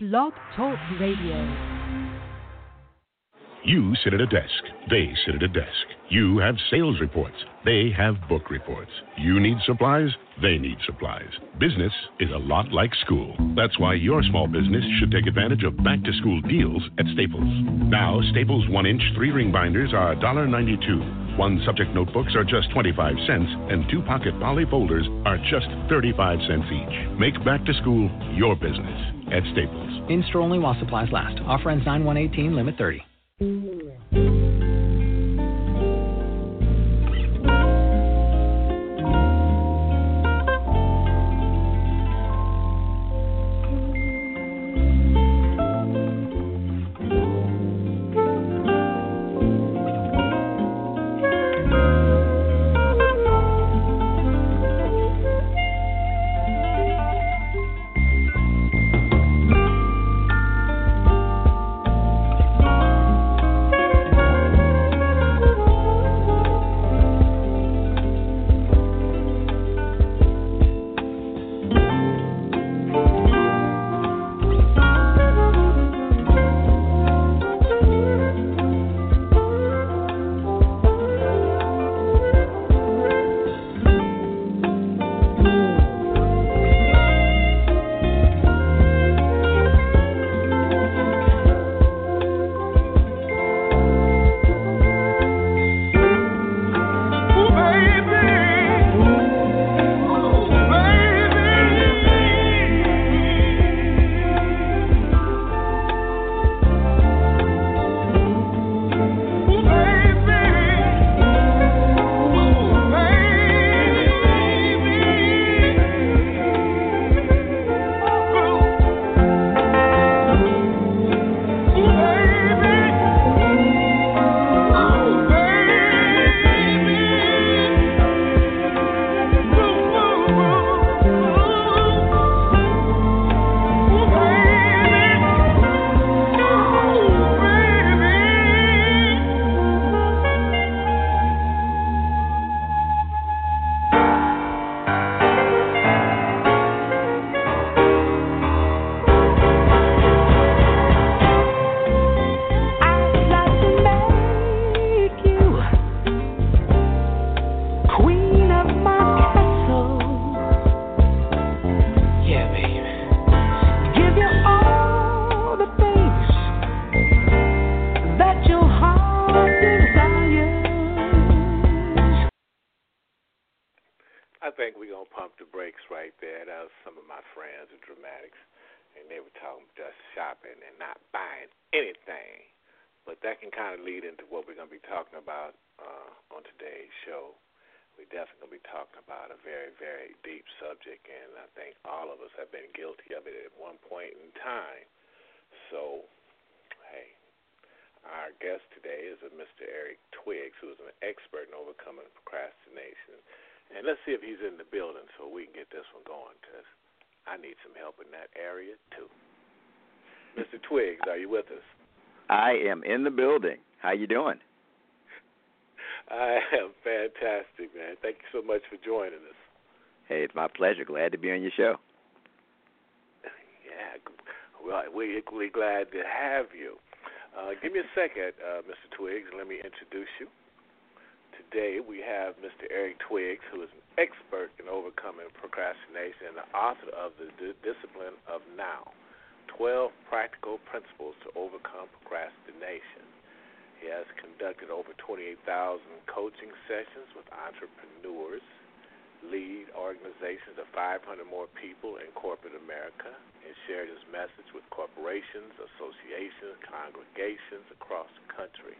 Blog Talk Radio. You sit at a desk. They sit at a desk. You have sales reports. They have book reports. You need supplies. They need supplies. Business is a lot like school. That's why your small business should take advantage of back to school deals at Staples. Now, Staples 1 inch 3 ring binders are $1.92. One subject notebooks are just 25 cents, and two pocket poly folders are just 35 cents each. Make back to school your business at Staples. In store only while supplies last. Offer ends 9 118, limit 30. Mm. In the building. How you doing? I am fantastic, man. Thank you so much for joining us. Hey, it's my pleasure. Glad to be on your show. Yeah, well, we're equally glad to have you. Uh, give me a second, uh, Mr. Twiggs, and let me introduce you. Today we have Mr. Eric Twiggs, who is an expert in overcoming procrastination and the author of the D- Discipline of Now 12 Practical Principles to Overcome Procrastination. He has conducted over 28,000 coaching sessions with entrepreneurs, lead organizations of 500 more people in corporate America, and shared his message with corporations, associations, congregations across the country.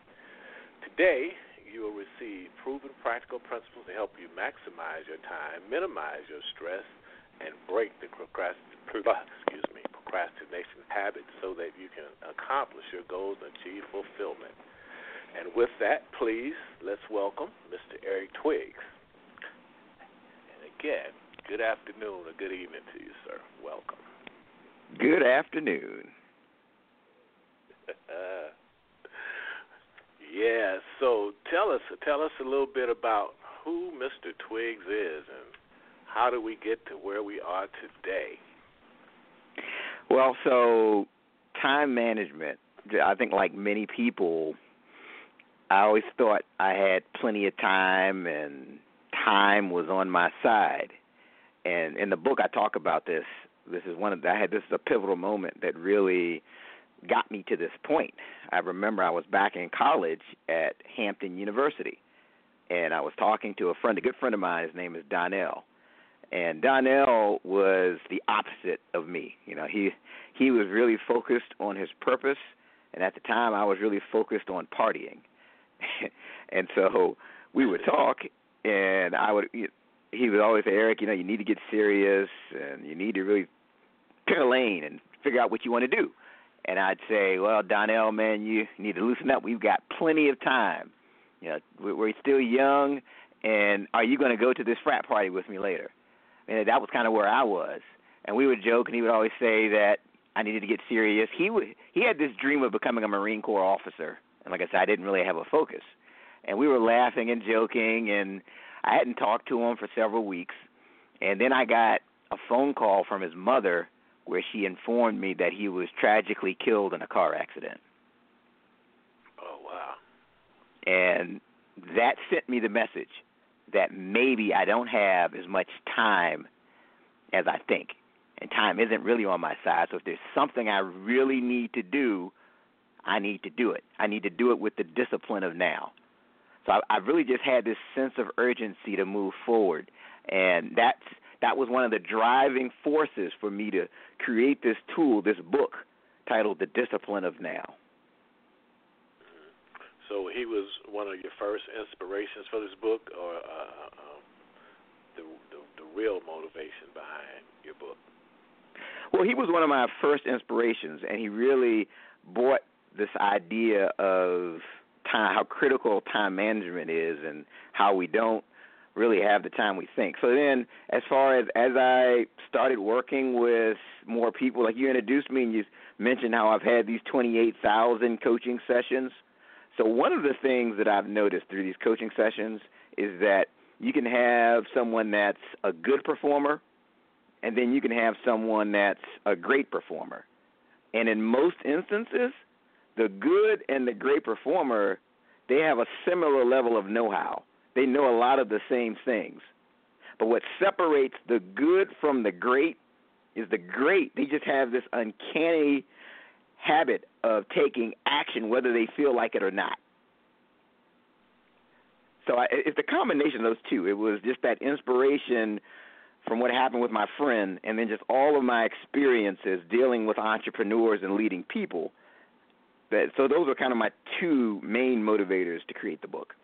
Today, you will receive proven practical principles to help you maximize your time, minimize your stress, and break the procrast- excuse me, procrastination habit so that you can accomplish your goals and achieve fulfillment. And with that, please, let's welcome Mr. Eric Twiggs. And again, good afternoon or good evening to you, sir. Welcome. Good afternoon. yeah, so tell us tell us a little bit about who Mr. Twiggs is and how do we get to where we are today? Well, so time management. I think, like many people, I always thought I had plenty of time and time was on my side. And in the book, I talk about this. This is one of the, I had this is a pivotal moment that really got me to this point. I remember I was back in college at Hampton University, and I was talking to a friend, a good friend of mine. His name is Donnell, and Donnell was the opposite of me. You know, he he was really focused on his purpose, and at the time, I was really focused on partying. and so we would talk, and I would he would always say, Eric, you know, you need to get serious, and you need to really pick a lane and figure out what you want to do. And I'd say, well, Donnell, man, you need to loosen up. We've got plenty of time. You know, we're still young, and are you going to go to this frat party with me later? And that was kind of where I was. And we would joke, and he would always say that I needed to get serious. He would he had this dream of becoming a Marine Corps officer, and like I said, I didn't really have a focus. And we were laughing and joking, and I hadn't talked to him for several weeks, and then I got a phone call from his mother where she informed me that he was tragically killed in a car accident. Oh wow. And that sent me the message that maybe I don't have as much time as I think. And time isn't really on my side. So if there's something I really need to do, I need to do it. I need to do it with the discipline of now. So I, I've really just had this sense of urgency to move forward, and that's that was one of the driving forces for me to create this tool, this book titled "The Discipline of Now." So he was one of your first inspirations for this book, or uh, um, the, the the real motivation behind your book? Well, he was one of my first inspirations, and he really brought this idea of time, how critical time management is, and how we don't really have the time we think. So then, as far as as I started working with more people, like you introduced me and you mentioned how I've had these 28,000 coaching sessions. So one of the things that I've noticed through these coaching sessions is that you can have someone that's a good performer, and then you can have someone that's a great performer. And in most instances, the good and the great performer they have a similar level of know-how. They know a lot of the same things. But what separates the good from the great is the great. They just have this uncanny habit of taking action whether they feel like it or not. So I, it's the combination of those two. It was just that inspiration from what happened with my friend, and then just all of my experiences dealing with entrepreneurs and leading people that so those are kind of my two main motivators to create the book.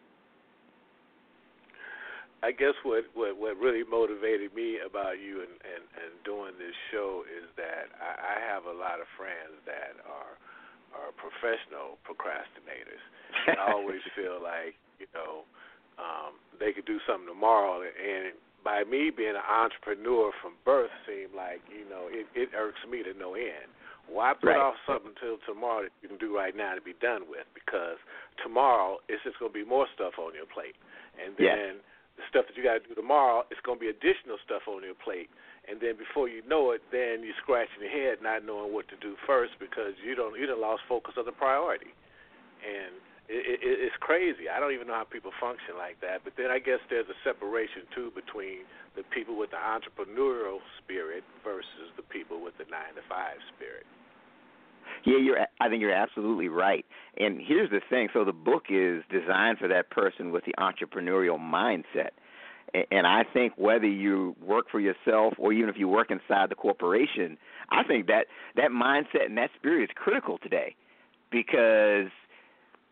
I guess what what what really motivated me about you and and and doing this show is that I, I have a lot of friends that are are professional procrastinators. I always feel like you know um, they could do something tomorrow, and by me being an entrepreneur from birth, seemed like you know it, it irks me to no end. Why put right. off something until tomorrow that you can do right now to be done with? Because tomorrow it's just going to be more stuff on your plate, and then yeah. the stuff that you got to do tomorrow it's going to be additional stuff on your plate, and then before you know it, then you're scratching your head not knowing what to do first because you don't you don't lost focus of the priority, and it, it, it's crazy. I don't even know how people function like that. But then I guess there's a separation too between the people with the entrepreneurial spirit versus the people with the nine to five spirit. Yeah, you're. I think you're absolutely right. And here's the thing: so the book is designed for that person with the entrepreneurial mindset. And I think whether you work for yourself or even if you work inside the corporation, I think that that mindset and that spirit is critical today because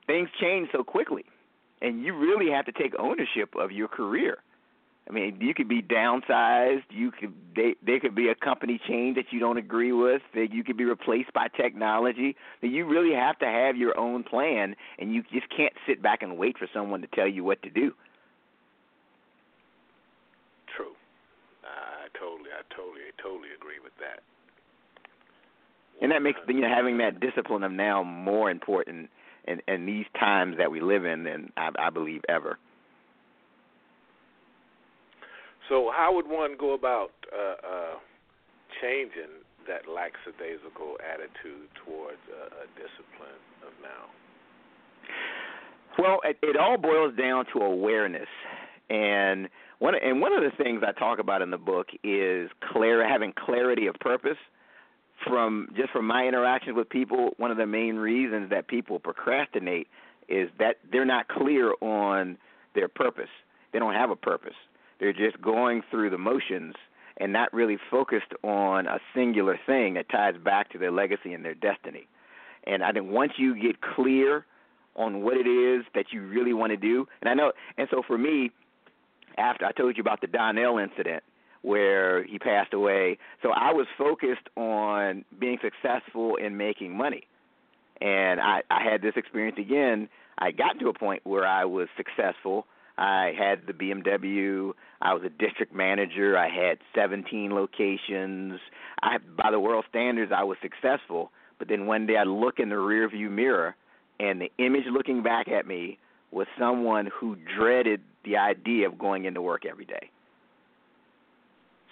things change so quickly, and you really have to take ownership of your career. I mean, you could be downsized. You could they there could be a company change that you don't agree with. That you could be replaced by technology. That you really have to have your own plan, and you just can't sit back and wait for someone to tell you what to do. True. I totally, I totally, agree with that. And that makes you know having that discipline of now more important in, in these times that we live in than I, I believe ever. So, how would one go about uh, uh, changing that lackadaisical attitude towards a, a discipline of now? Well, it, it all boils down to awareness, and one and one of the things I talk about in the book is clear having clarity of purpose. From just from my interactions with people, one of the main reasons that people procrastinate is that they're not clear on their purpose. They don't have a purpose. They're just going through the motions and not really focused on a singular thing that ties back to their legacy and their destiny. And I think once you get clear on what it is that you really want to do, and I know, and so for me, after I told you about the Donnell incident where he passed away, so I was focused on being successful in making money. And I, I had this experience again. I got to a point where I was successful. I had the BMW. I was a district manager. I had 17 locations. I, by the world standards, I was successful. But then one day I look in the rearview mirror, and the image looking back at me was someone who dreaded the idea of going into work every day.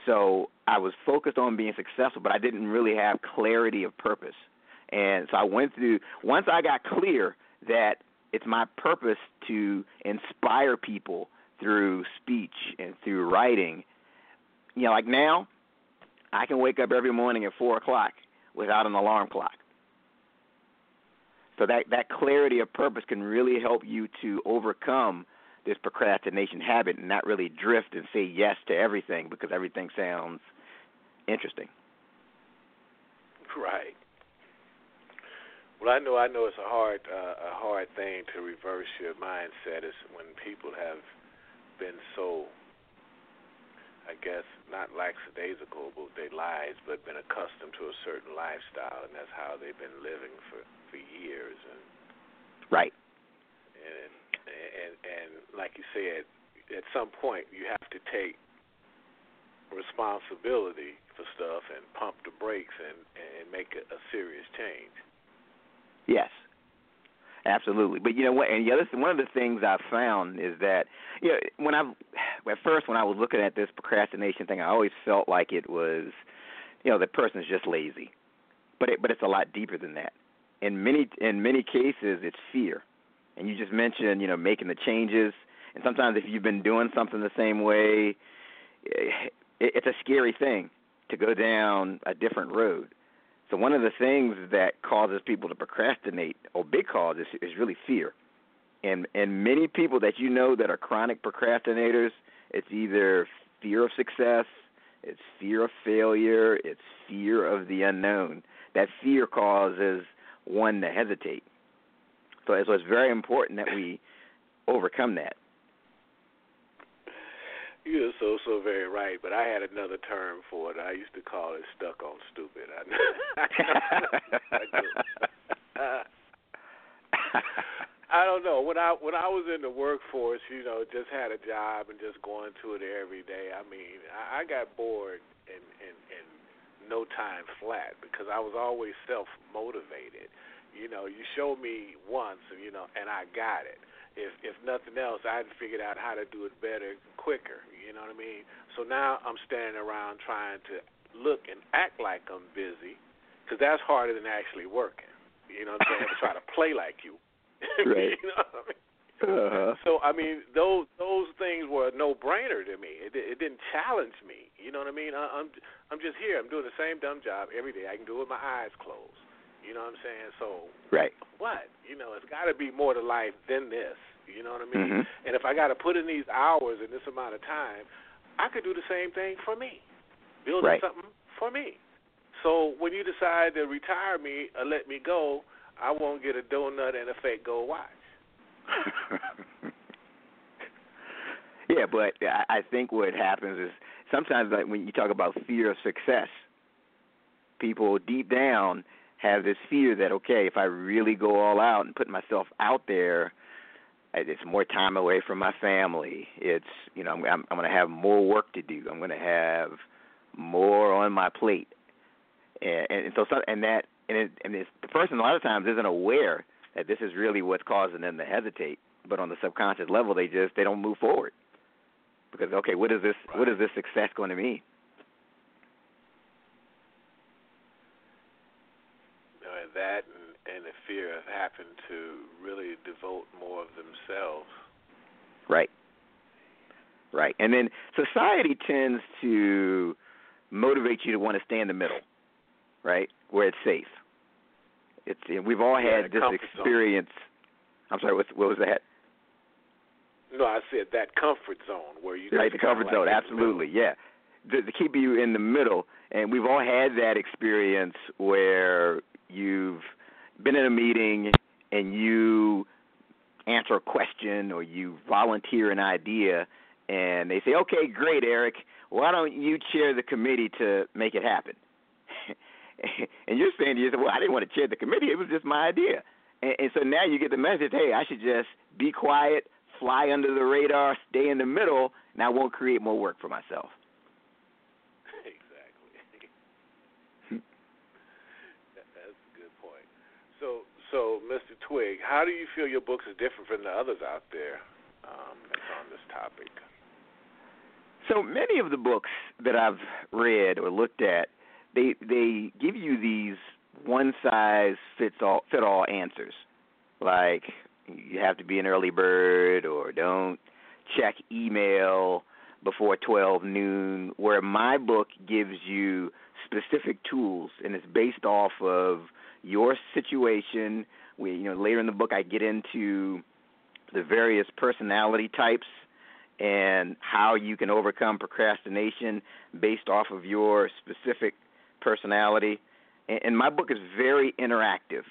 So I was focused on being successful, but I didn't really have clarity of purpose. And so I went through, once I got clear that it's my purpose to inspire people through speech and through writing, you know, like now, I can wake up every morning at 4 o'clock without an alarm clock. So that that clarity of purpose can really help you to overcome this procrastination habit and not really drift and say yes to everything because everything sounds interesting. Right. Well, I know I know it's a hard uh, a hard thing to reverse your mindset is when people have been so I guess not lackadaisical with their lives, but been accustomed to a certain lifestyle, and that's how they've been living for for years. And right. And and and like you said, at some point you have to take responsibility for stuff and pump the brakes and and make a, a serious change. Yes. Absolutely, but you know what? And the other one of the things I've found is that you know when I at first when I was looking at this procrastination thing, I always felt like it was you know the person's just lazy, but it, but it's a lot deeper than that. In many in many cases, it's fear, and you just mentioned you know making the changes, and sometimes if you've been doing something the same way, eh, it, it's a scary thing to go down a different road so one of the things that causes people to procrastinate, or big cause, is, is really fear. And and many people that you know that are chronic procrastinators, it's either fear of success, it's fear of failure, it's fear of the unknown. That fear causes one to hesitate. So, so it's very important that we overcome that. You're so so very right, but I had another term for it. I used to call it stuck on stupid. I, I don't know. When I when I was in the workforce, you know, just had a job and just going to it every day. I mean, I, I got bored in in in no time flat because I was always self motivated. You know, you show me once, you know, and I got it if if nothing else, I had figured out how to do it better, quicker. You know what I mean? So now I'm standing around trying to look and act like I'm busy, because that's harder than actually working. You know what I'm saying? to try to play like you. Right. you know what I mean? Uh-huh. So I mean, those those things were a no brainer to me. It, it didn't challenge me. You know what I mean? I, I'm I'm just here. I'm doing the same dumb job every day. I can do it with my eyes closed. You know what I'm saying? So right. What? You know, it's got to be more to life than this. You know what I mean? Mm-hmm. And if I got to put in these hours in this amount of time, I could do the same thing for me, building right. something for me. So when you decide to retire me or let me go, I won't get a donut and a fake gold watch. yeah, but I think what happens is sometimes, like when you talk about fear of success, people deep down have this fear that okay, if I really go all out and put myself out there, it's more time away from my family. It's you know I'm I'm, I'm going to have more work to do. I'm going to have more on my plate, and, and so and that and it, and it's, the person a lot of times isn't aware that this is really what's causing them to hesitate. But on the subconscious level, they just they don't move forward because okay, what is this? Right. What is this success going to mean? That and, and the fear of having to really devote more of themselves. Right. Right. And then society tends to motivate you to want to stay in the middle, right? Where it's safe. It's we've all yeah, had this experience. Zone. I'm sorry, what, what was that? No, I said that comfort zone where you right the comfort like zone. Absolutely, yeah. To, to keep you in the middle, and we've all had that experience where you've been in a meeting and you answer a question or you volunteer an idea, and they say, "Okay, great, Eric. Why don't you chair the committee to make it happen?" and you're saying to yourself, "Well, I didn't want to chair the committee. It was just my idea." And, and so now you get the message, "Hey, I should just be quiet, fly under the radar, stay in the middle, and I won't create more work for myself. Exactly. That's a good point. So, Mr. Twig, how do you feel your books are different from the others out there um, that's on this topic? So many of the books that I've read or looked at, they they give you these one size fits all fit all answers. Like you have to be an early bird or don't check email before 12 noon where my book gives you specific tools and it's based off of your situation. We you know later in the book I get into the various personality types and how you can overcome procrastination based off of your specific personality. And my book is very interactive.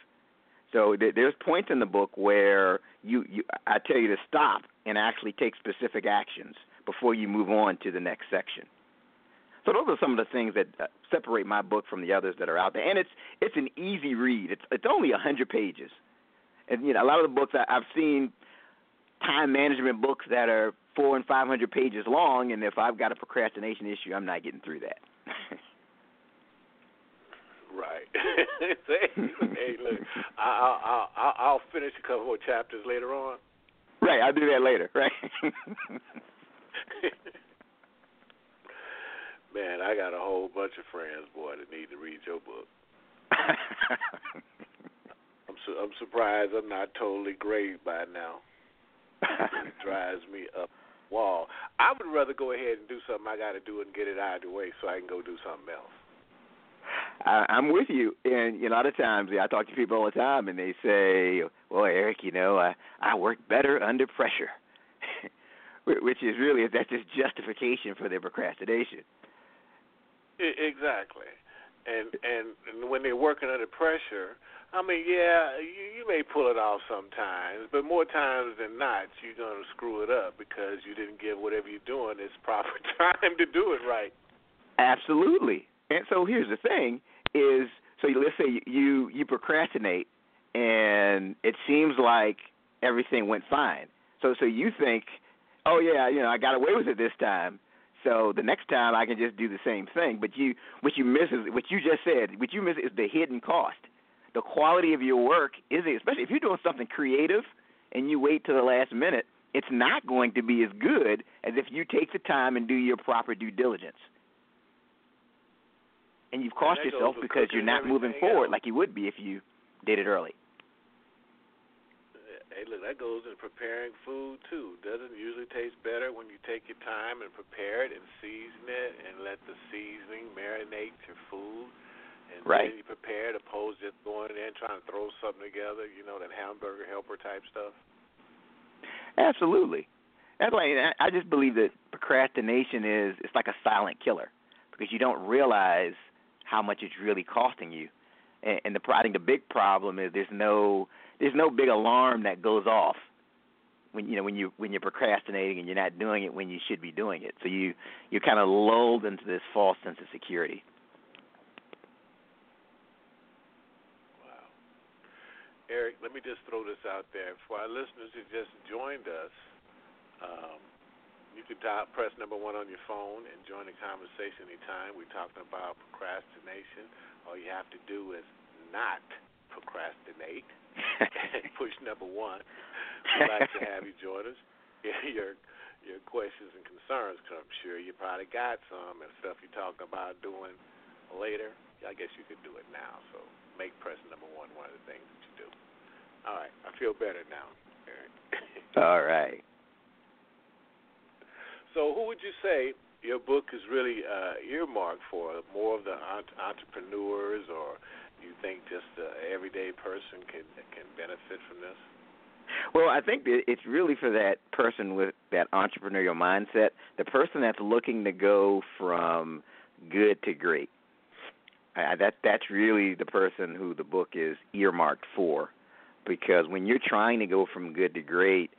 So th- there's points in the book where you, you I tell you to stop and actually take specific actions before you move on to the next section. So those are some of the things that uh, separate my book from the others that are out there, and it's it's an easy read. It's it's only a hundred pages, and you know a lot of the books I, I've seen time management books that are four and five hundred pages long, and if I've got a procrastination issue, I'm not getting through that. Right. hey, look, I'll, I'll I'll I'll finish a couple more chapters later on. Right, I'll do that later. Right. Man, I got a whole bunch of friends, boy, that need to read your book. I'm su- I'm surprised I'm not totally gray by now. it drives me up the wall. I would rather go ahead and do something I got to do and get it out of the way so I can go do something else. I, I'm with you. And you know, a lot of times I talk to people all the time, and they say, "Well, Eric, you know, I I work better under pressure," which is really that's just justification for their procrastination. Exactly, and and, and when they're working under pressure, I mean, yeah, you, you may pull it off sometimes, but more times than not, you're going to screw it up because you didn't give whatever you're doing its proper time to do it right. Absolutely. And so here's the thing: is so let's say you you procrastinate, and it seems like everything went fine. So so you think, oh yeah, you know I got away with it this time. So the next time I can just do the same thing. But you what you miss is what you just said. What you miss is the hidden cost. The quality of your work is especially if you're doing something creative and you wait to the last minute. It's not going to be as good as if you take the time and do your proper due diligence and you've cost and yourself because you're not moving forward like you would be if you did it early. Hey, look, that goes in preparing food too. Doesn't it usually taste better when you take your time and prepare it and season it and let the seasoning marinate your food. And right. then you prepare it opposed to just going in trying to throw something together, you know, that hamburger helper type stuff. Absolutely. That's why I just believe that procrastination is it's like a silent killer because you don't realize how much it's really costing you. And, and the I think the big problem is there's no there's no big alarm that goes off when you know when you when you're procrastinating and you're not doing it when you should be doing it. So you you're kind of lulled into this false sense of security. Wow, Eric, let me just throw this out there for our listeners who just joined us. Um, you can dial, press number one on your phone and join the conversation anytime. We're talking about procrastination. All you have to do is not procrastinate. And push number one. We'd like to have you join us. Your your questions and concerns, because I'm sure you probably got some and stuff you're talking about doing later. I guess you could do it now. So make present number one one of the things that you do. All right, I feel better now, All right. So, who would you say your book is really uh, earmarked for? More of the entrepreneurs, or you think just the everyday person can can benefit from this? Well, I think it's really for that person with that entrepreneurial mindset, the person that's looking to go from good to great. I, that that's really the person who the book is earmarked for, because when you're trying to go from good to great,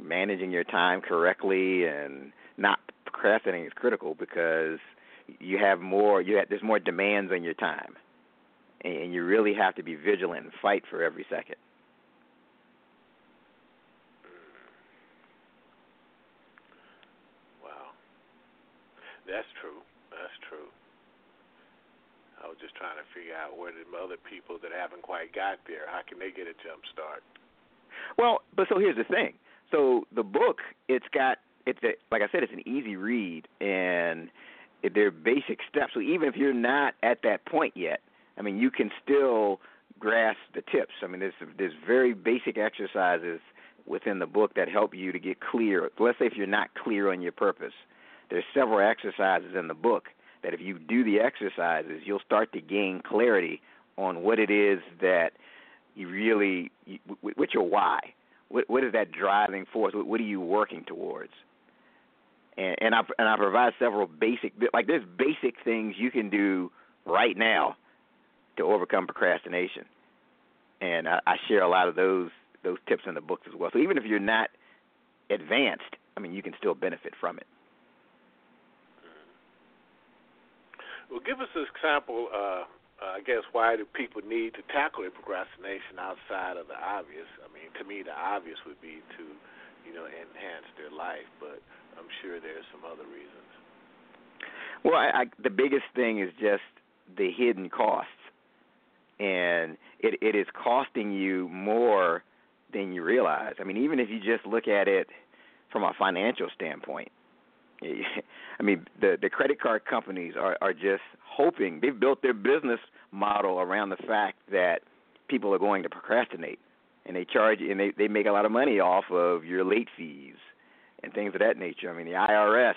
managing your time correctly and not procrastinating is critical because you have more you have there's more demands on your time, and you really have to be vigilant and fight for every second. That's true. That's true. I was just trying to figure out where the other people that haven't quite got there, how can they get a jump start? Well, but so here's the thing. So the book, it's got it's a, like I said, it's an easy read and they're basic steps. So even if you're not at that point yet, I mean, you can still grasp the tips. I mean, there's there's very basic exercises within the book that help you to get clear. Let's say if you're not clear on your purpose, there's several exercises in the book that if you do the exercises, you'll start to gain clarity on what it is that you really, what's your why? What, is that driving force? What are you working towards? And, and I and I provide several basic, like there's basic things you can do right now to overcome procrastination, and I, I share a lot of those those tips in the books as well. So even if you're not advanced, I mean, you can still benefit from it. Well, give us an example. Uh, uh, I guess why do people need to tackle procrastination outside of the obvious? I mean, to me, the obvious would be to, you know, enhance their life, but I'm sure there's some other reasons. Well, I, I, the biggest thing is just the hidden costs, and it it is costing you more than you realize. I mean, even if you just look at it from a financial standpoint, I mean, the the credit card companies are are just hoping they've built their business model around the fact that people are going to procrastinate, and they charge and they they make a lot of money off of your late fees and things of that nature. I mean, the IRS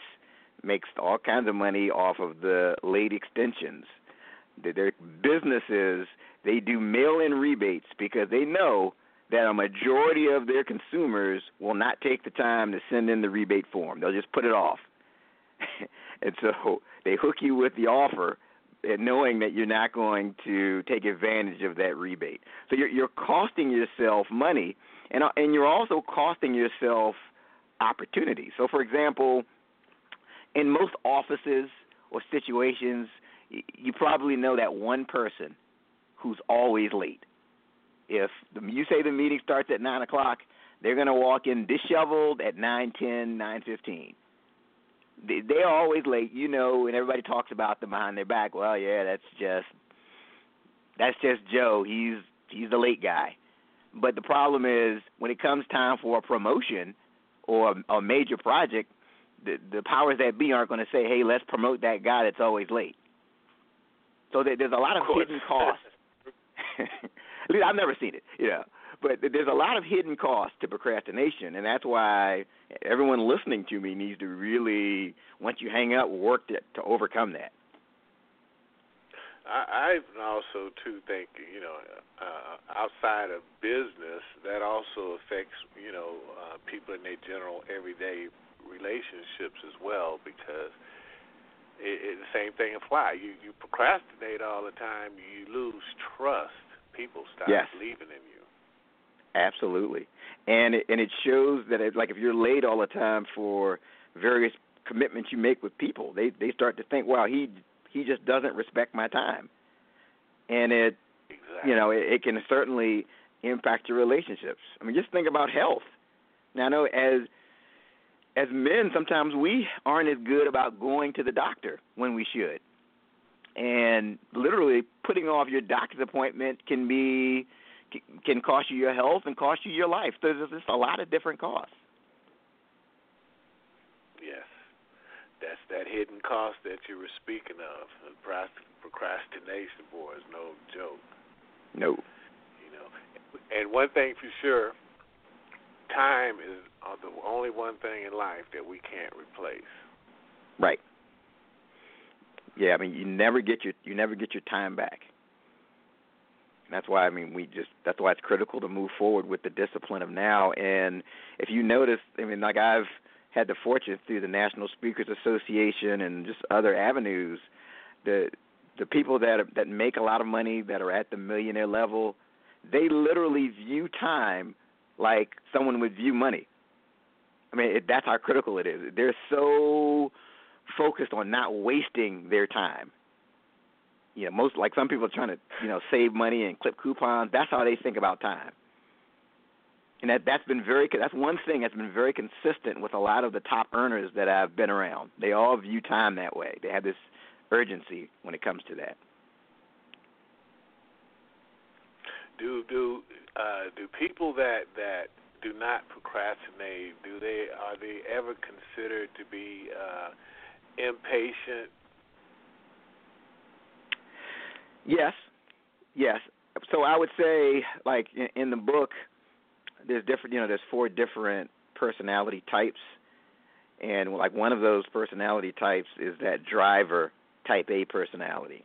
makes all kinds of money off of the late extensions. Their businesses they do mail-in rebates because they know that a majority of their consumers will not take the time to send in the rebate form. They'll just put it off. and so they hook you with the offer knowing that you're not going to take advantage of that rebate. So you're you're costing yourself money and uh, and you're also costing yourself opportunity. So for example, in most offices or situations, you probably know that one person who's always late. If you say the meeting starts at nine o'clock, they're going to walk in disheveled at nine ten, nine fifteen they, they're always late, you know, and everybody talks about them behind their back. Well, yeah, that's just that's just Joe. He's he's the late guy. But the problem is when it comes time for a promotion or a, a major project, the the powers that be aren't going to say, "Hey, let's promote that guy that's always late." So there, there's a lot of, of hidden costs. At least I've never seen it, you know. But there's a lot of hidden costs to procrastination, and that's why everyone listening to me needs to really, once you hang up, work to, to overcome that. I, I also too think you know uh, outside of business that also affects you know uh, people in their general everyday relationships as well because it, it, the same thing applies. You you procrastinate all the time, you lose trust. People stop yes. believing in you. Absolutely, and it, and it shows that it, like if you're late all the time for various commitments you make with people, they they start to think, wow, he he just doesn't respect my time, and it exactly. you know it, it can certainly impact your relationships. I mean, just think about health. Now, I know as as men, sometimes we aren't as good about going to the doctor when we should. And literally putting off your doctor's appointment can be can cost you your health and cost you your life. There's just a lot of different costs. Yes, that's that hidden cost that you were speaking of, procrastination, boy, is no joke. No. You know, and one thing for sure, time is uh, the only one thing in life that we can't replace. Right. Yeah, I mean, you never get your you never get your time back. That's why I mean we just that's why it's critical to move forward with the discipline of now. And if you notice, I mean, like I've had the fortune through the National Speakers Association and just other avenues, the the people that are, that make a lot of money that are at the millionaire level, they literally view time like someone would view money. I mean, it, that's how critical it is. They're so focused on not wasting their time. You know, most like some people are trying to, you know, save money and clip coupons. That's how they think about time. And that that's been very that's one thing that's been very consistent with a lot of the top earners that I've been around. They all view time that way. They have this urgency when it comes to that. Do do uh, do people that that do not procrastinate? Do they are they ever considered to be uh, impatient? Yes, yes. So I would say, like in, the book, there's different. You know, there's four different personality types, and like one of those personality types is that driver type A personality,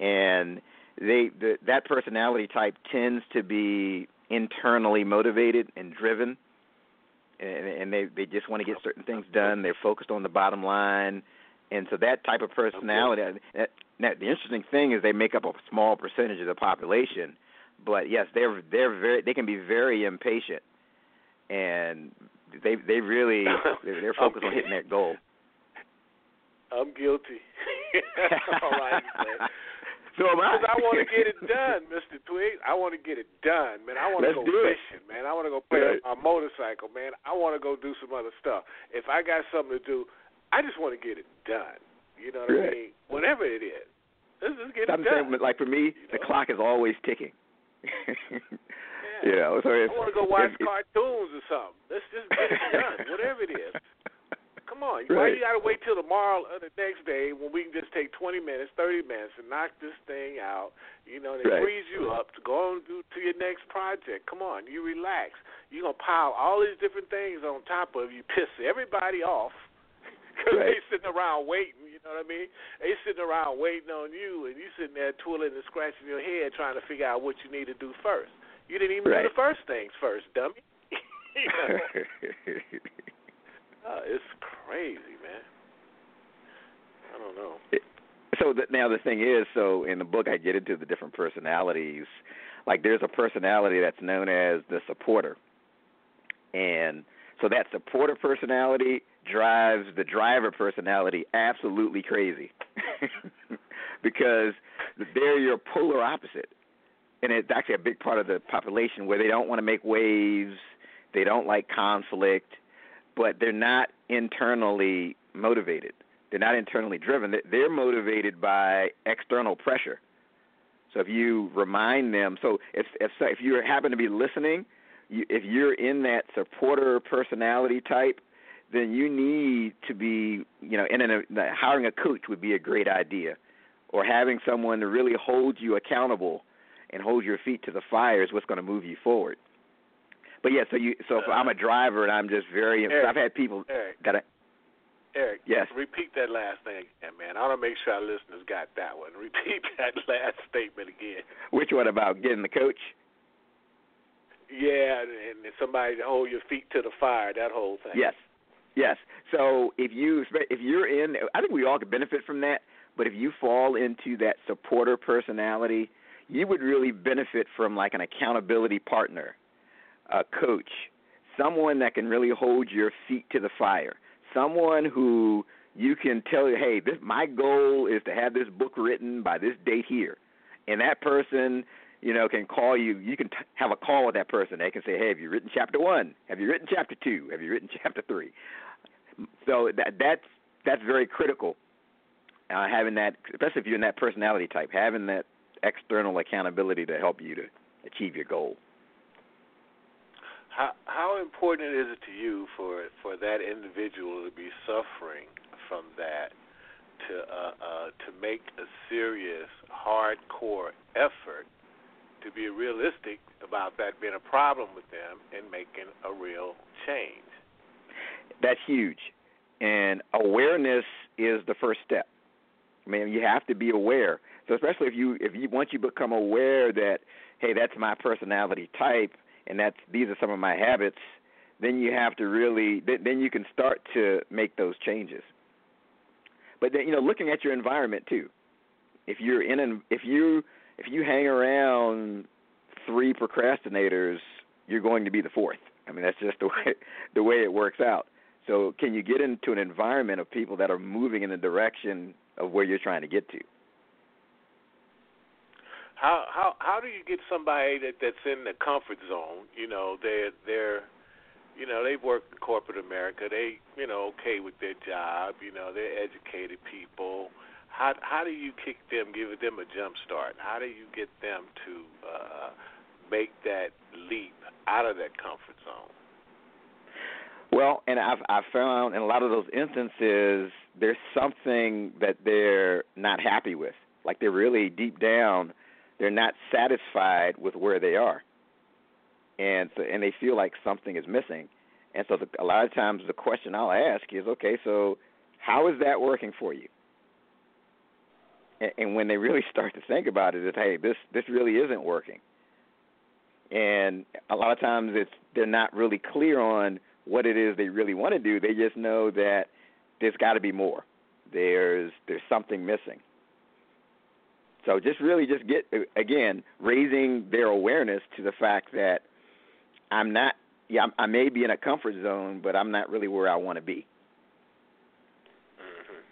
and they the, that personality type tends to be internally motivated and driven and, and they they just want to get certain things done. They're focused on the bottom line, and so that type of personality. That, now, the interesting thing is they make up a small percentage of the population, but yes, they're they're very they can be very impatient, and they they really they're, they're focused on hitting that goal. I'm guilty. all right. So am I. Because I want to get it done, Mister Twig. I want to get it done, man. I want to go fishing, it. man. I want to go play right. my motorcycle, man. I want to go do some other stuff. If I got something to do, I just want to get it done. You know what right. I mean? Whatever it is, let's just get I'm it done. Saying, like for me, you the know? clock is always ticking. yeah. You know, so if, I want to go watch if, cartoons or something. Let's just get it done, whatever it is. Come on. Right. Why you got to wait till tomorrow or the next day when we can just take 20 minutes, 30 minutes and knock this thing out? You know, and it right. frees you up to go on to, to your next project. Come on. You relax. You're going to pile all these different things on top of you, piss everybody off because right. they sitting around waiting. You know what I mean? They sitting around waiting on you, and you sitting there twirling and scratching your head trying to figure out what you need to do first. You didn't even right. do the first things first, dummy. you know? Uh, it's crazy, man. I don't know. So the, now the thing is, so in the book I get into the different personalities. Like there's a personality that's known as the supporter, and so that supporter personality drives the driver personality absolutely crazy because they're your polar opposite, and it's actually a big part of the population where they don't want to make waves, they don't like conflict but they're not internally motivated. They're not internally driven. They're motivated by external pressure. So if you remind them, so if if if you happen to be listening, you, if you're in that supporter personality type, then you need to be, you know, in an, uh, hiring a coach would be a great idea, or having someone to really hold you accountable and hold your feet to the fire is what's going to move you forward. But yeah, so you so if I'm a driver and I'm just very Eric, I've had people Eric, that I, Eric, yes. repeat that last thing again, man. I want to make sure our listeners got that one. Repeat that last statement again. Which one about getting the coach? Yeah, and, and somebody to hold your feet to the fire. That whole thing. Yes, yes. So if you if you're in, I think we all could benefit from that. But if you fall into that supporter personality, you would really benefit from like an accountability partner a coach, someone that can really hold your feet to the fire, someone who you can tell you, hey, this my goal is to have this book written by this date here, and that person, you know, can call you. You can t- have a call with that person. They can say, hey, have you written chapter one? Have you written chapter two? Have you written chapter three? So that that's that's very critical. Uh, having that, especially if you're in that personality type, having that external accountability to help you to achieve your goal. How how important is it to you for for that individual to be suffering from that to uh, uh, to make a serious, hardcore effort to be realistic about that being a problem with them and making a real change. That's huge, and awareness is the first step. I mean, you have to be aware. So especially if you if you once you become aware that hey, that's my personality type, and that's these are some of my habits, then you have to really then you can start to make those changes. But then you know, looking at your environment too. If you're in an if you if you hang around three procrastinators, you're going to be the fourth. I mean, that's just the way the way it works out. So, can you get into an environment of people that are moving in the direction of where you're trying to get to? How how how do you get somebody that that's in the comfort zone? You know, they're they're you know they've worked in corporate America. They you know okay with their job. You know they're educated people. How how do you kick them, give them a jump start? How do you get them to uh, make that leap out of that comfort zone? Well, and I've I've found in a lot of those instances there's something that they're not happy with. Like they're really deep down, they're not satisfied with where they are, and so and they feel like something is missing. And so the, a lot of times the question I'll ask is, okay, so how is that working for you? And, when they really start to think about it, is hey, this this really isn't working. And a lot of times it's they're not really clear on what it is they really want to do. They just know that there's got to be more. There's there's something missing. So just really just get again raising their awareness to the fact that I'm not yeah I may be in a comfort zone, but I'm not really where I want to be. Mm-hmm.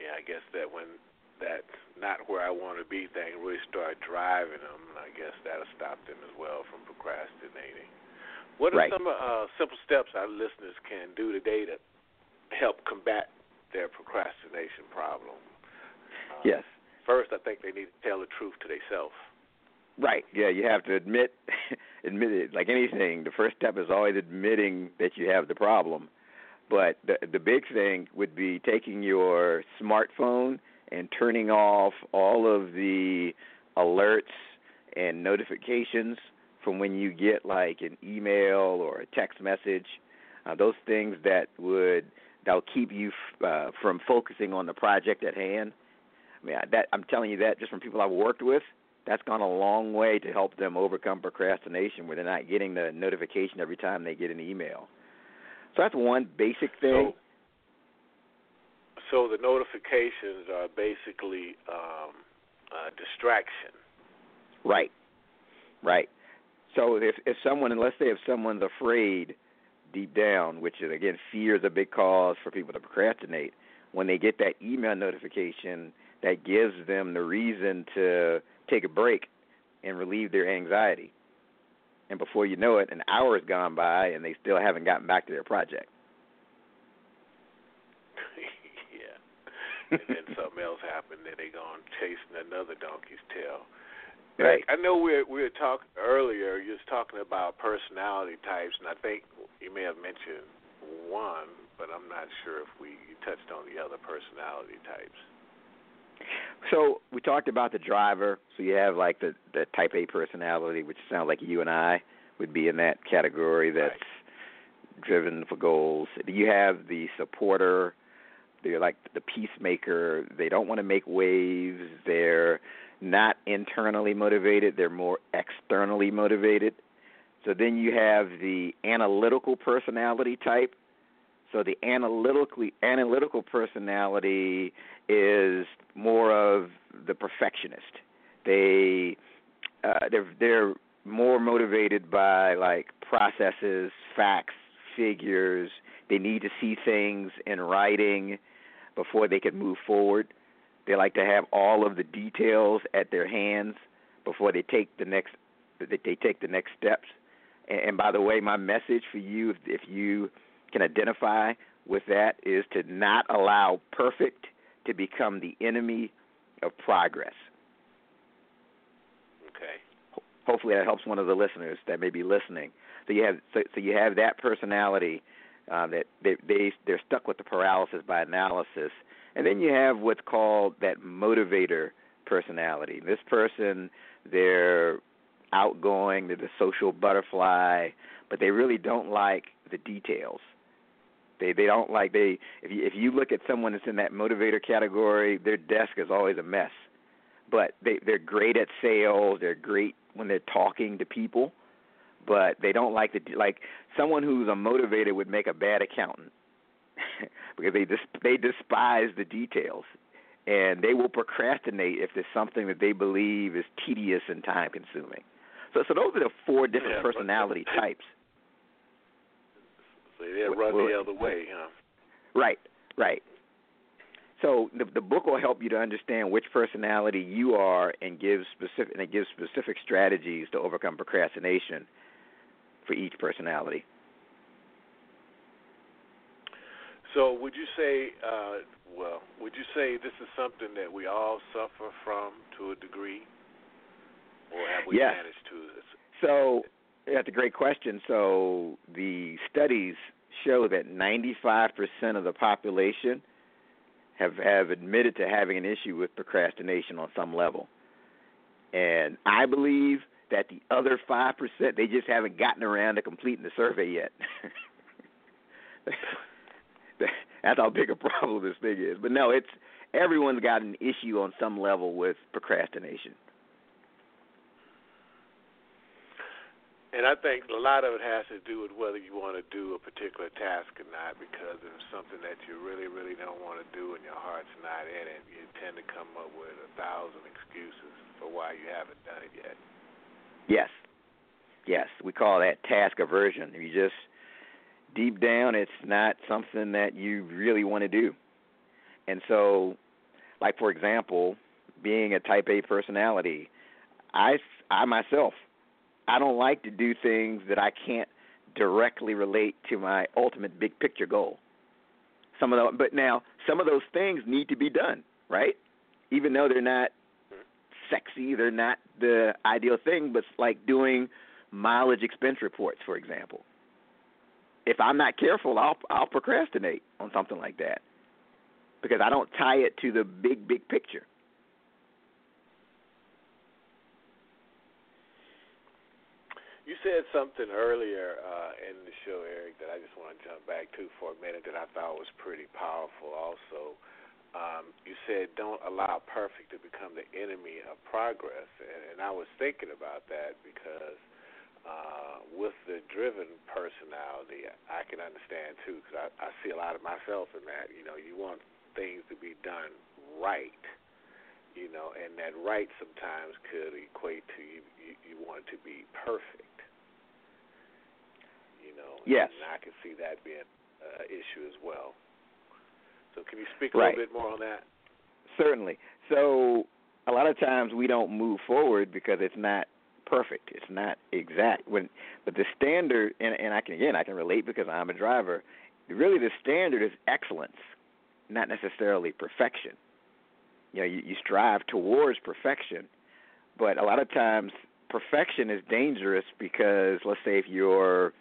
Yeah, I guess that when that not where I want to be thing really start driving them, I guess that'll stop them as well from procrastinating. What are right. some uh, simple steps our listeners can do today to help combat their procrastination problem? Uh, yes. First, I think they need to tell the truth to themselves. Right. Yeah, you have to admit admit it. Like anything, the first step is always admitting that you have the problem. But the the big thing would be taking your smartphone and turning off all of the alerts and notifications from when you get like an email or a text message. Uh, those things that would that'll keep you f- uh, from focusing on the project at hand. I mean, I, that I'm telling you that just from people I've worked with, that's gone a long way to help them overcome procrastination, where they're not getting the notification every time they get an email. So that's one basic thing. So, so the notifications are basically um, a distraction. Right. Right. So if if someone, let's say if someone's afraid deep down, which is again fear is a big cause for people to procrastinate. When they get that email notification, that gives them the reason to take a break and relieve their anxiety. And before you know it, an hour has gone by and they still haven't gotten back to their project. yeah. And then something else happened, then they're gone chasing another donkey's tail. Right. I know we were, we were talking earlier. You was talking about personality types, and I think you may have mentioned one, but I'm not sure if we touched on the other personality types. So we talked about the driver. So you have like the the type A personality, which sounds like you and I would be in that category. That's right. driven for goals. You have the supporter. They're like the peacemaker. They don't want to make waves. They're not internally motivated, they're more externally motivated. So then you have the analytical personality type. So the analytically analytical personality is more of the perfectionist. They uh, they're they're more motivated by like processes, facts, figures. They need to see things in writing before they can move forward. They like to have all of the details at their hands before they take the next they take the next steps. And, and by the way, my message for you, if, if you can identify with that, is to not allow perfect to become the enemy of progress. Okay. Hopefully, that helps one of the listeners that may be listening. So you have so, so you have that personality. uh, that they, they they're stuck with the paralysis by analysis, and then you have what's called that motivator personality. This person, they're outgoing, they're the social butterfly, but they really don't like the details. They they don't like they if you if you look at someone that's in that motivator category, their desk is always a mess. But they they're great at sales, they're great when they're talking to people, but they don't like the like someone who's a motivator would make a bad accountant because they dis, they despise the details and they will procrastinate if there's something that they believe is tedious and time consuming. So so those are the four different Yeah, personality types. So they'll run Well, the other way, huh? Right, right. So the the book will help you to understand which personality you are and gives specific and it gives specific strategies to overcome procrastination for each personality. So would you say, uh, well, would you say this is something that we all suffer from to a degree, or have we Yes. managed to? So that's a great question. So the studies show that 95% of the population have have admitted to having an issue with procrastination on some level. And I believe that the other 5% they just haven't gotten around to completing the survey yet. That's how big a problem this thing is. But no, it's everyone's got an issue on some level with procrastination. And I think a lot of it has to do with whether you want to do a particular task or not. Because if it's something that you really, really don't want to do and your heart's not in it, you tend to come up with a thousand excuses for why you haven't done it yet. Yes. Yes. We call that task aversion. You just deep down it's not something that you really want to do. And so like for example, being a type A personality, I I myself I don't like to do things that I can't directly relate to my ultimate big picture goal. Some of the, but now some of those things need to be done, right? Even though they're not sexy, they're not the ideal thing, but like doing mileage expense reports, for example. If I'm not careful, I'll I'll procrastinate on something like that because I don't tie it to the big big picture. Said something earlier uh, in the show, Eric, that I just want to jump back to for a minute that I thought was pretty powerful. Also, um, you said don't allow perfect to become the enemy of progress, and, and I was thinking about that because uh, with the driven personality, I can understand too because I, I see a lot of myself in that. You know, you want things to be done right you know, and that right sometimes could equate to you, you, you want it to be perfect. Know, Yes. and I can see that being an uh, issue as well. So, can you speak a Right. little bit more on that? Certainly. So a lot of times we don't move forward because it's not perfect. It's not exact. When but the standard and, and I can again I can relate because I'm a driver. Really the standard is excellence, not necessarily perfection. You know, you, you strive towards perfection, but a lot of times perfection is dangerous because let's say if you're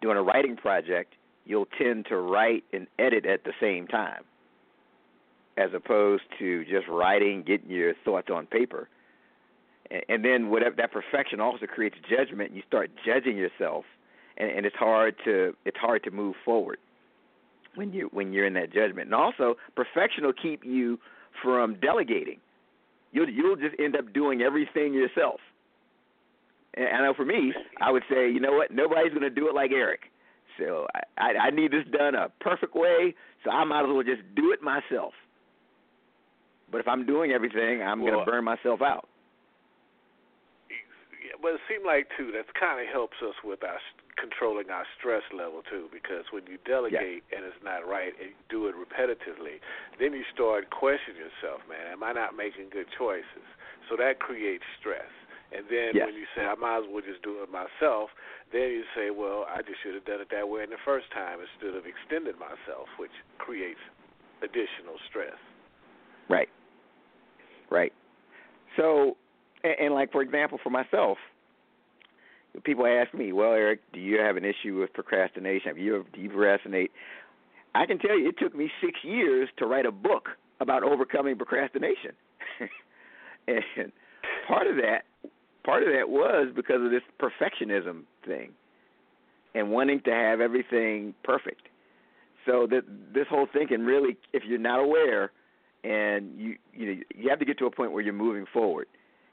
doing a writing project, you'll tend to write and edit at the same time as opposed to just writing, getting your thoughts on paper. And, and then whatever that perfection also creates judgment. You start judging yourself, and, and it's hard to it's hard to move forward when you when you're in that judgment. And also, perfection will keep you from delegating. You'll you'll just end up doing everything yourself. And I know for me, I would say, you know what? Nobody's going to do it like Eric. So I, I I need this done a perfect way. So I might as well just do it myself. But if I'm doing everything, I'm going to burn myself out. Yeah, but it seemed like too that kind of helps us with our controlling our stress level too, because when you delegate and it's not right and you do it repetitively, then you start questioning yourself, man, am I not making good choices? So that creates stress. And then Yes. when you say I might as well just do it myself, then you say, well, I just should have done it that way in the first time instead of extending myself, which creates additional stress. Right. Right. So, and, and like for example, for myself, people ask me, "Well, Eric, do you have an issue with procrastination? Have you do you procrastinate?" I can tell you, it took me six years to write a book about overcoming procrastination, and part of that, part of that was because of this perfectionism thing, and wanting to have everything perfect. So that this whole thing can really, if you're not aware, and you you know you have to get to a point where you're moving forward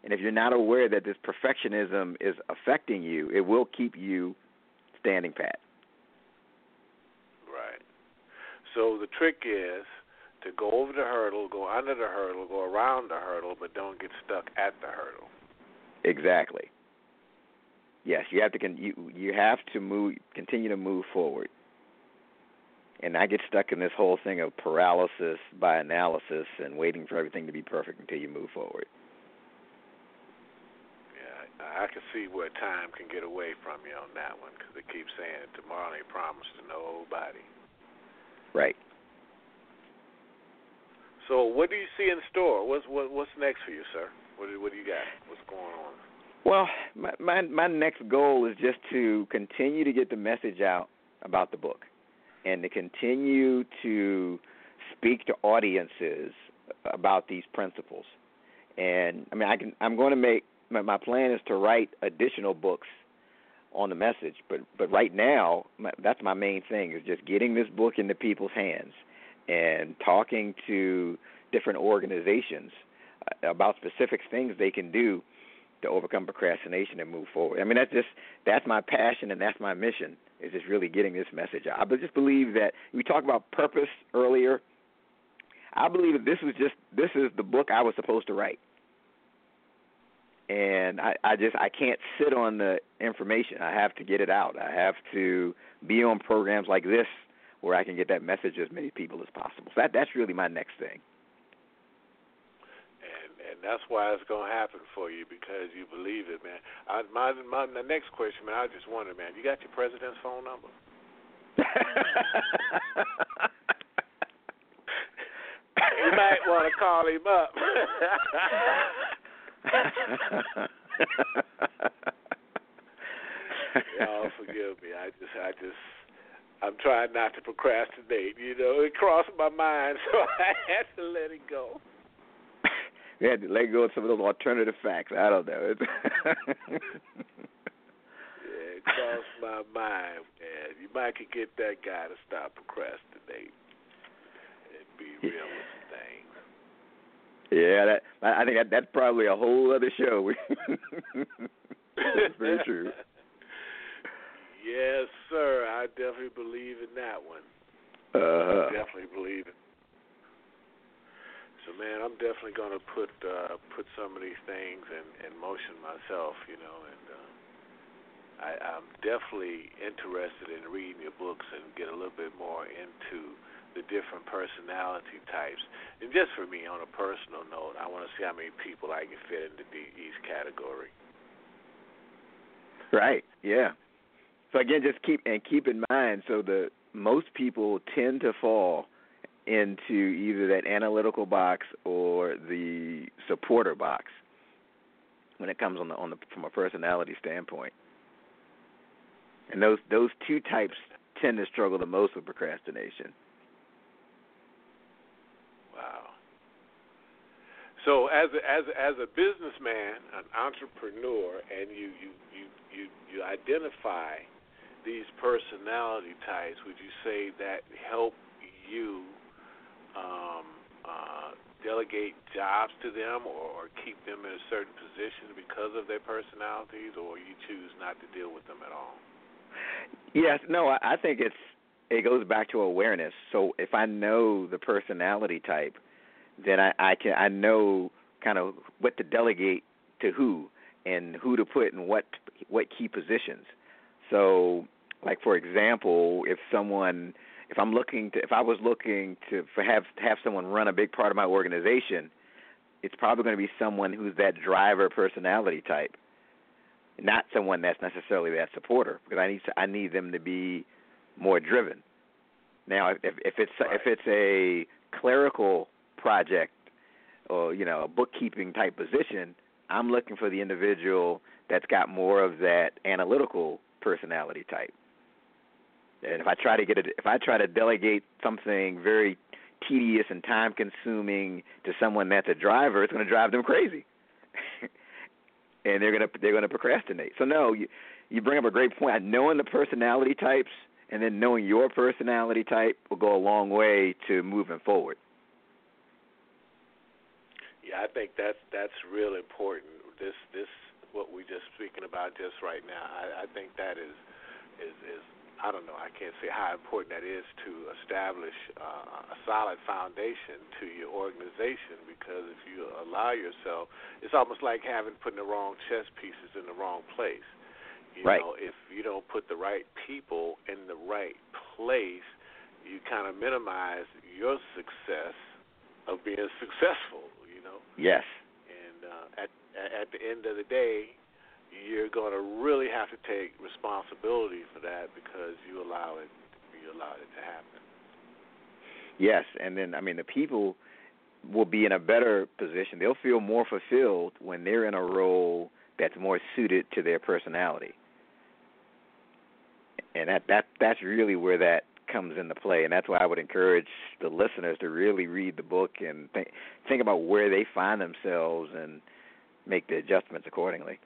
and if you're not aware that this perfectionism is affecting you, it will keep you standing pat. Right. So the trick is to go over the hurdle, go under the hurdle, go around the hurdle, but don't get stuck at the hurdle. Exactly. Yes, you have to con- you you have to move continue to move forward. And I get stuck in this whole thing of paralysis by analysis and waiting for everything to be perfect until you move forward. Yeah, I can see where time can get away from you on that one because they keep saying tomorrow ain't promised to nobody. Right. So, what do you see in store? What's what, what's next for you, sir? What do, what do you got? What's going on? Well, my, my my next goal is just to continue to get the message out about the book, and to continue to speak to audiences about these principles. And I mean, I can I'm going to make my, my plan is to write additional books on the message, but but right now my, that's my main thing is just getting this book into people's hands and talking to different organizations about specific things they can do to overcome procrastination and move forward. I mean that's just that's my passion and that's my mission is just really getting this message out. I just believe that we talked about purpose earlier. I believe that this was just this is the book I was supposed to write and I, I just I can't sit on the information. I have to get it out. I have to be on programs like this where I can get that message to as many people as possible. So that that's really my next thing. That's why it's gonna happen for you because you believe it, man. I, my my the next question, man. I just wonder, man. You got your president's phone number? you might want to call him up. Y'all forgive me. I just, I just, I'm trying not to procrastinate. You know, it crossed my mind, so I had to let it go. We had to let go of some of those alternative facts. I don't know. yeah, it crossed my mind, man. You might could get that guy to stop procrastinating and be real with the thing. Yeah, that I think that, that's probably a whole other show. that's very true. Yes, sir. I definitely believe in that one. Uh, definitely believe it. So, man, I'm definitely to put uh, put some of these things in, in motion myself, you know, and uh, I, I'm definitely interested in reading your books and get a little bit more into the different personality types. And just for me, on a personal note, I want to see how many people I can fit into the, each category. Right. Yeah. So again, just keep and keep in mind. So the most people tend to fall into either that analytical box or the supporter box when it comes on the on the from a personality standpoint. And those those two types tend to struggle the most with procrastination. Wow. So as a, as a, as a businessman, an entrepreneur, and you you you you, you identify these personality types, would you say that help you um, uh, delegate jobs to them or, or keep them in a certain position because of their personalities, or you choose not to deal with them at all? Yes, no, I, think it's it goes back to awareness. So if I know the personality type then I, I can I know kind of what to delegate to who and who to put in what what key positions. So, like for example, if someone if I'm looking to if I was looking to have have someone run a big part of my organization, it's probably going to be someone who's that driver personality type, not someone that's necessarily that supporter because I need to, I need them to be more driven. Now, if if it's right. if it's a clerical project or you know a bookkeeping type position, I'm looking for the individual that's got more of that analytical personality type. And if I try to get it, if I try to delegate something very tedious and time consuming to someone that's a driver, it's going to drive them crazy. and they're going to they're going to procrastinate. So no, you you bring up a great point. Knowing the personality types and then knowing your personality type will go a long way to moving forward. Yeah, I think that's that's real important. This this what we're just speaking about just right now. I, I think that is is is I don't know. I can't say how important that is to establish uh, a solid foundation to your organization because if you allow yourself, it's almost like having putting the wrong chess pieces in the wrong place. You right. know, if you don't put the right people in the right place, you kind of minimize your success of being successful. You know. Yes. And uh, at at the end of the day, you're going to really have to take responsibility for that because you allow it you allow it to happen. Yes, and then I mean the people will be in a better position. They'll feel more fulfilled when they're in a role that's more suited to their personality. And that that that's really where that comes into play, and that's why I would encourage the listeners to really read the book and think think about where they find themselves and make the adjustments accordingly.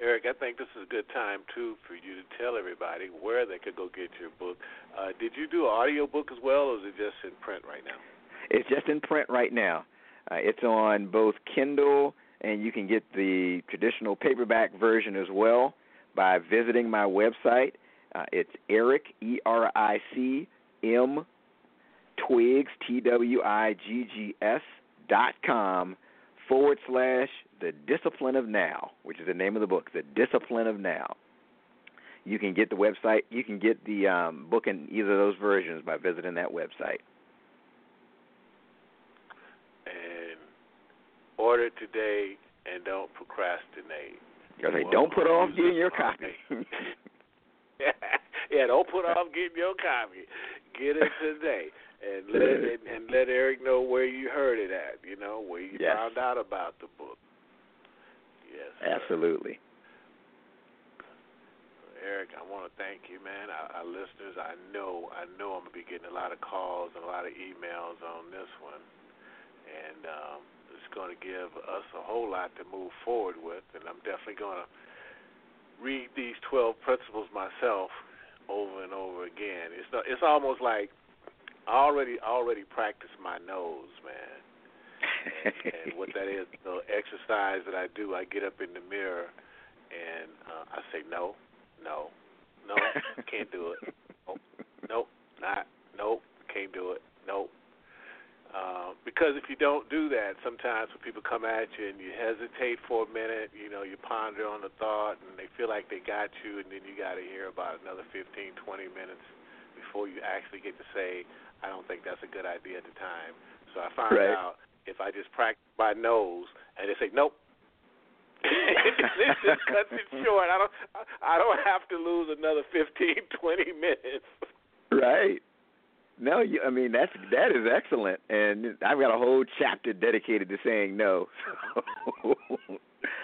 Eric, I think this is a good time too for you to tell everybody where they could go get your book. Uh, did you do an audio book as well, or is it just in print right now? It's just in print right now. Uh, it's on both Kindle and you can get the traditional paperback version as well by visiting my website. Uh, it's Eric E R I C M Twiggs T W I G G S dot com forward slash the Discipline of Now, which is the name of the book, The Discipline of Now. You can get the website. You can get the um, book in either of those versions by visiting that website. And order today, and don't procrastinate. Okay, don't put off getting your copy. yeah, don't put off getting your copy. Get it today and let and, and let Eric know where you heard it at. You know where you yes. found out about the book. Yes. Absolutely. Eric, I want to thank you, man. Our, our listeners, I know, I know, I'm gonna be getting a lot of calls and a lot of emails on this one, and um, it's going to give us a whole lot to move forward with. And I'm definitely going to read these 12 principles myself over and over again. It's not, it's almost like I already already practiced my nose, man and what that is, the exercise that I do, I get up in the mirror and uh, I say no, no, no, can't do it. Nope, nope, not, nope, can't do it. Nope. Uh, because if you don't do that, sometimes when people come at you and you hesitate for a minute, you know, you ponder on the thought and they feel like they got you, and then you got to hear about another 15, 20 minutes before you actually get to say, I don't think that's a good idea at the time. So I found right. out if I just practice my nose and they say nope. it just cuts it short. I don't. I don't have to lose another fifteen, twenty minutes. Right. No, you, I mean that's that is excellent, and I've got a whole chapter dedicated to saying no.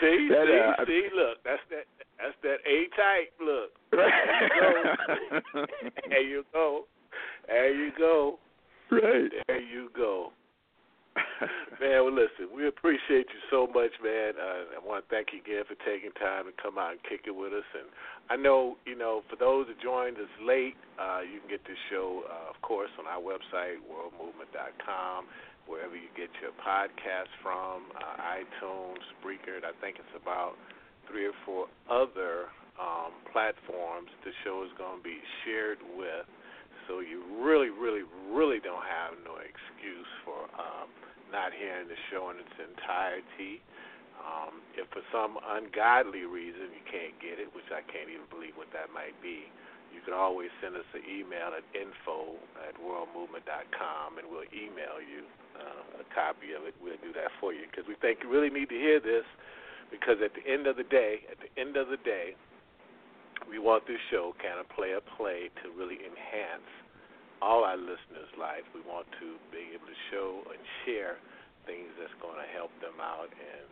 see, that, see, uh, see. Look, that's that. That's that A type. Look. Right. There you go. There you go. Right. There you go. man, well, listen, we appreciate you so much, man. Uh, I want to thank you again for taking time to come out and kick it with us. And I know, you know, for those that joined us late, uh, you can get this show, uh, of course, on our website, worldmovement.com, wherever you get your podcast from, uh, iTunes, Spreaker. I think it's about three or four other um, platforms the show is going to be shared with. So you really, really, really don't have no excuse for um, not hearing the show in its entirety. Um, if for some ungodly reason you can't get it, which I can't even believe what that might be, you can always send us an email at info at worldmovement.com and we'll email you uh, a copy of it. We'll do that for you because we think you really need to hear this because at the end of the day, at the end of the day, we want this show kind of play a play to really enhance all our listeners' lives. We want to be able to show and share things that's going to help them out and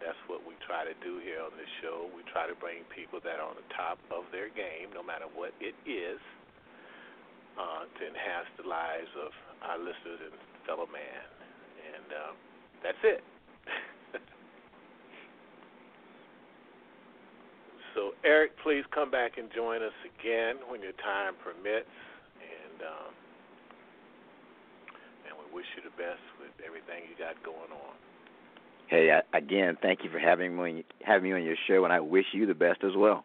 that's what we try to do here on this show. We try to bring people that are on the top of their game, no matter what it is, uh, to enhance the lives of our listeners and fellow man. And uh, that's it. So, Eric, please come back and join us again when your time permits. And um, and we wish you the best with everything you got going on. Hey, again, thank you for having me having me on your show, and I wish you the best as well.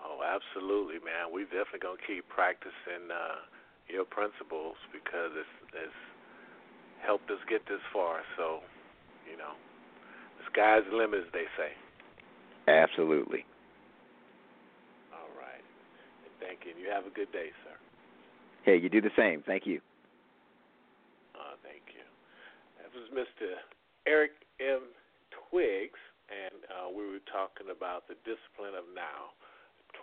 Oh, absolutely, man. We definitely gonna keep practicing uh, your principles because it's it's helped us get this far. So, you know, the sky's the limit, as they say. Absolutely. All right. Thank you. You have a good day, sir. Hey, you do the same. Thank you. Uh, thank you. That was Mr. Eric M. Twiggs, and uh, we were talking about the discipline of now,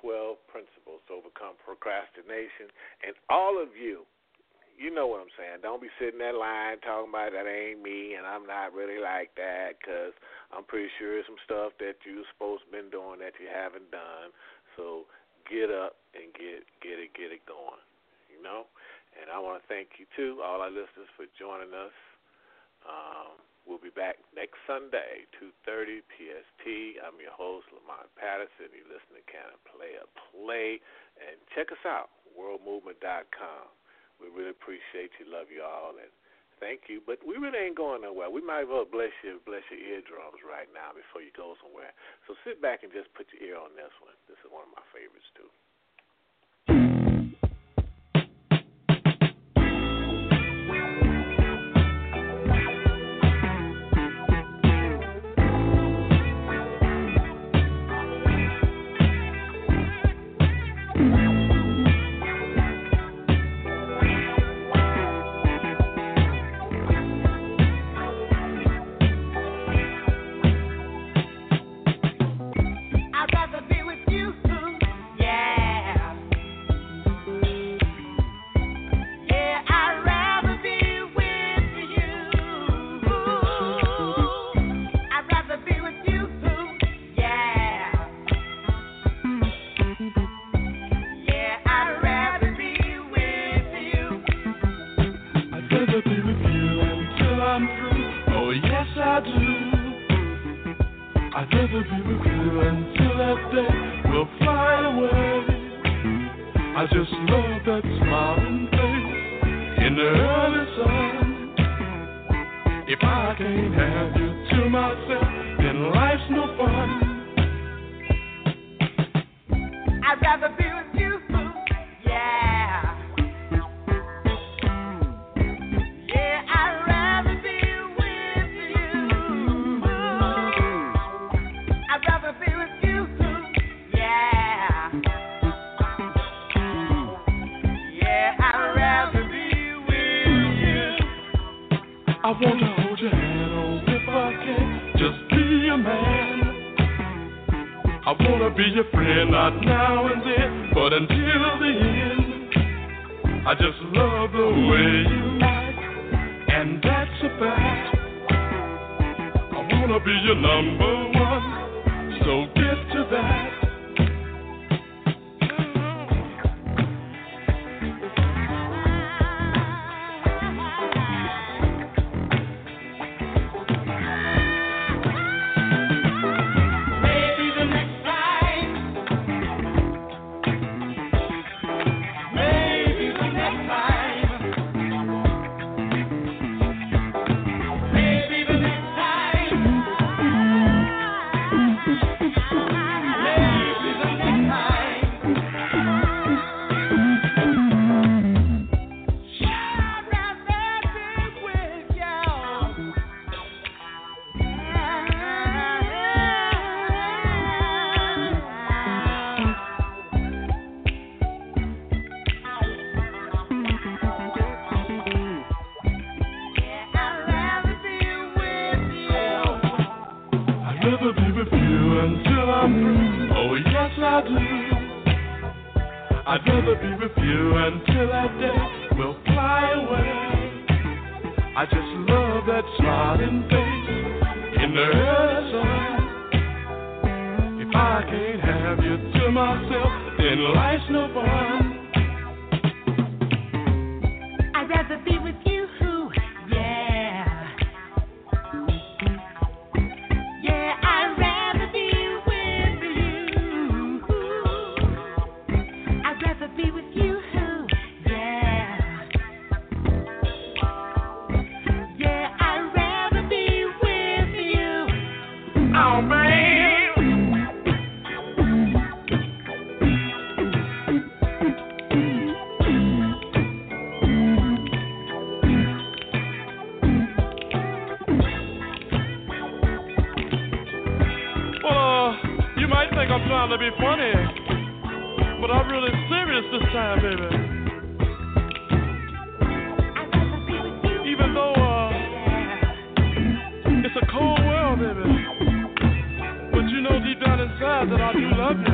12 principles to overcome procrastination. And all of you, you know what I'm saying. Don't be sitting in that line talking about that ain't me and I'm not really like that because I'm pretty sure some stuff that you're supposed to been doing that you haven't done. So get up and get get it get it going. You know. And I want to thank you too, all our listeners, for joining us um, we'll be back next Sunday, 2.30 PST. I'm your host, Lamont Patterson. You listen to Can Play a Play. And check us out, worldmovement.com. We really appreciate you, love you all, and thank you. But we really ain't going nowhere. We might as well bless you, bless your eardrums right now before you go somewhere. So sit back and just put your ear on this one. This is one of my favorites, too. Down inside that I do love you.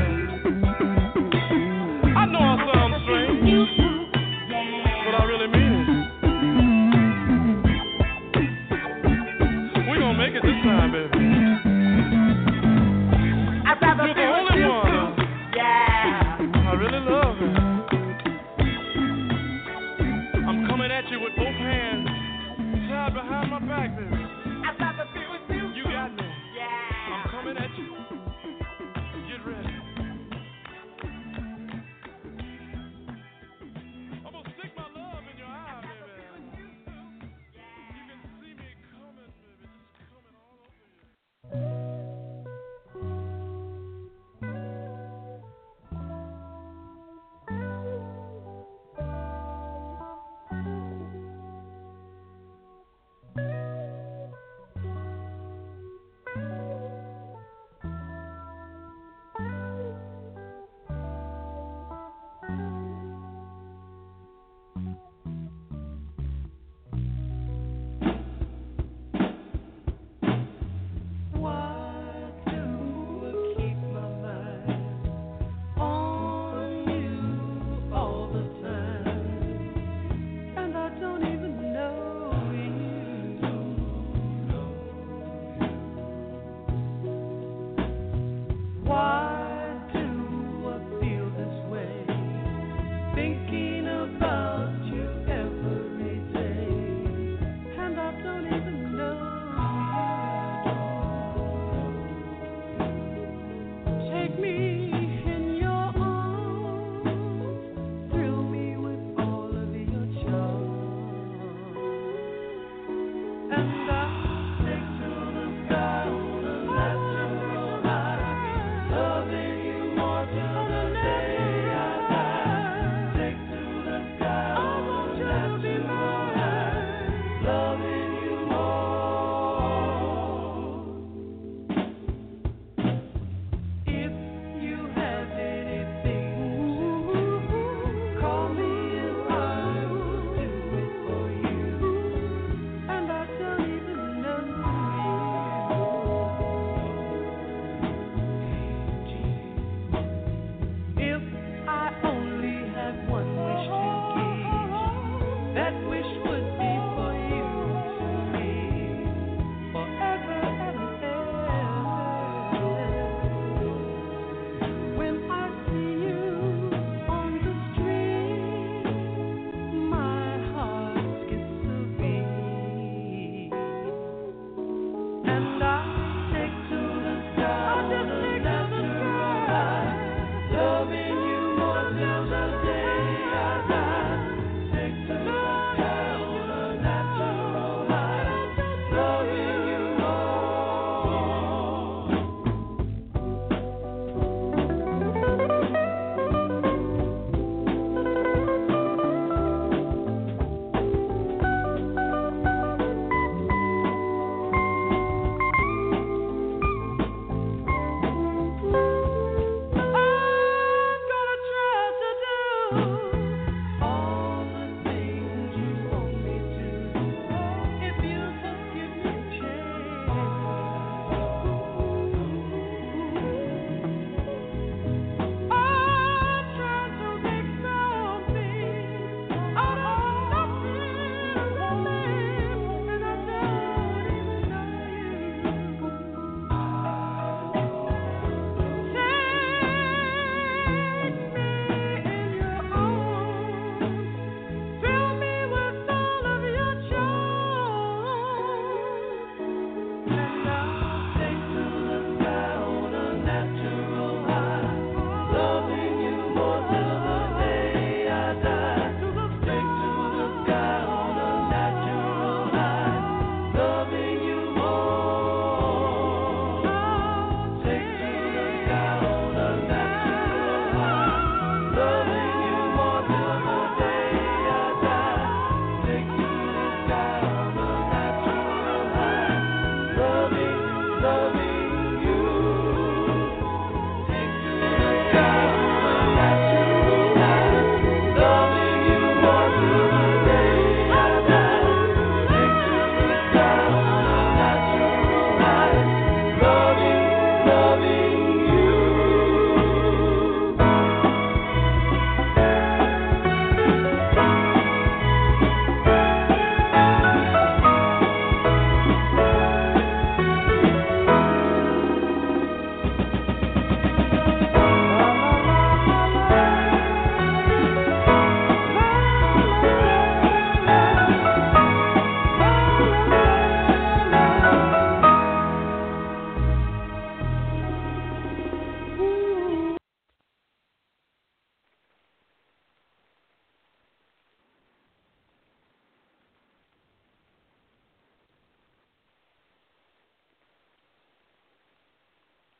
and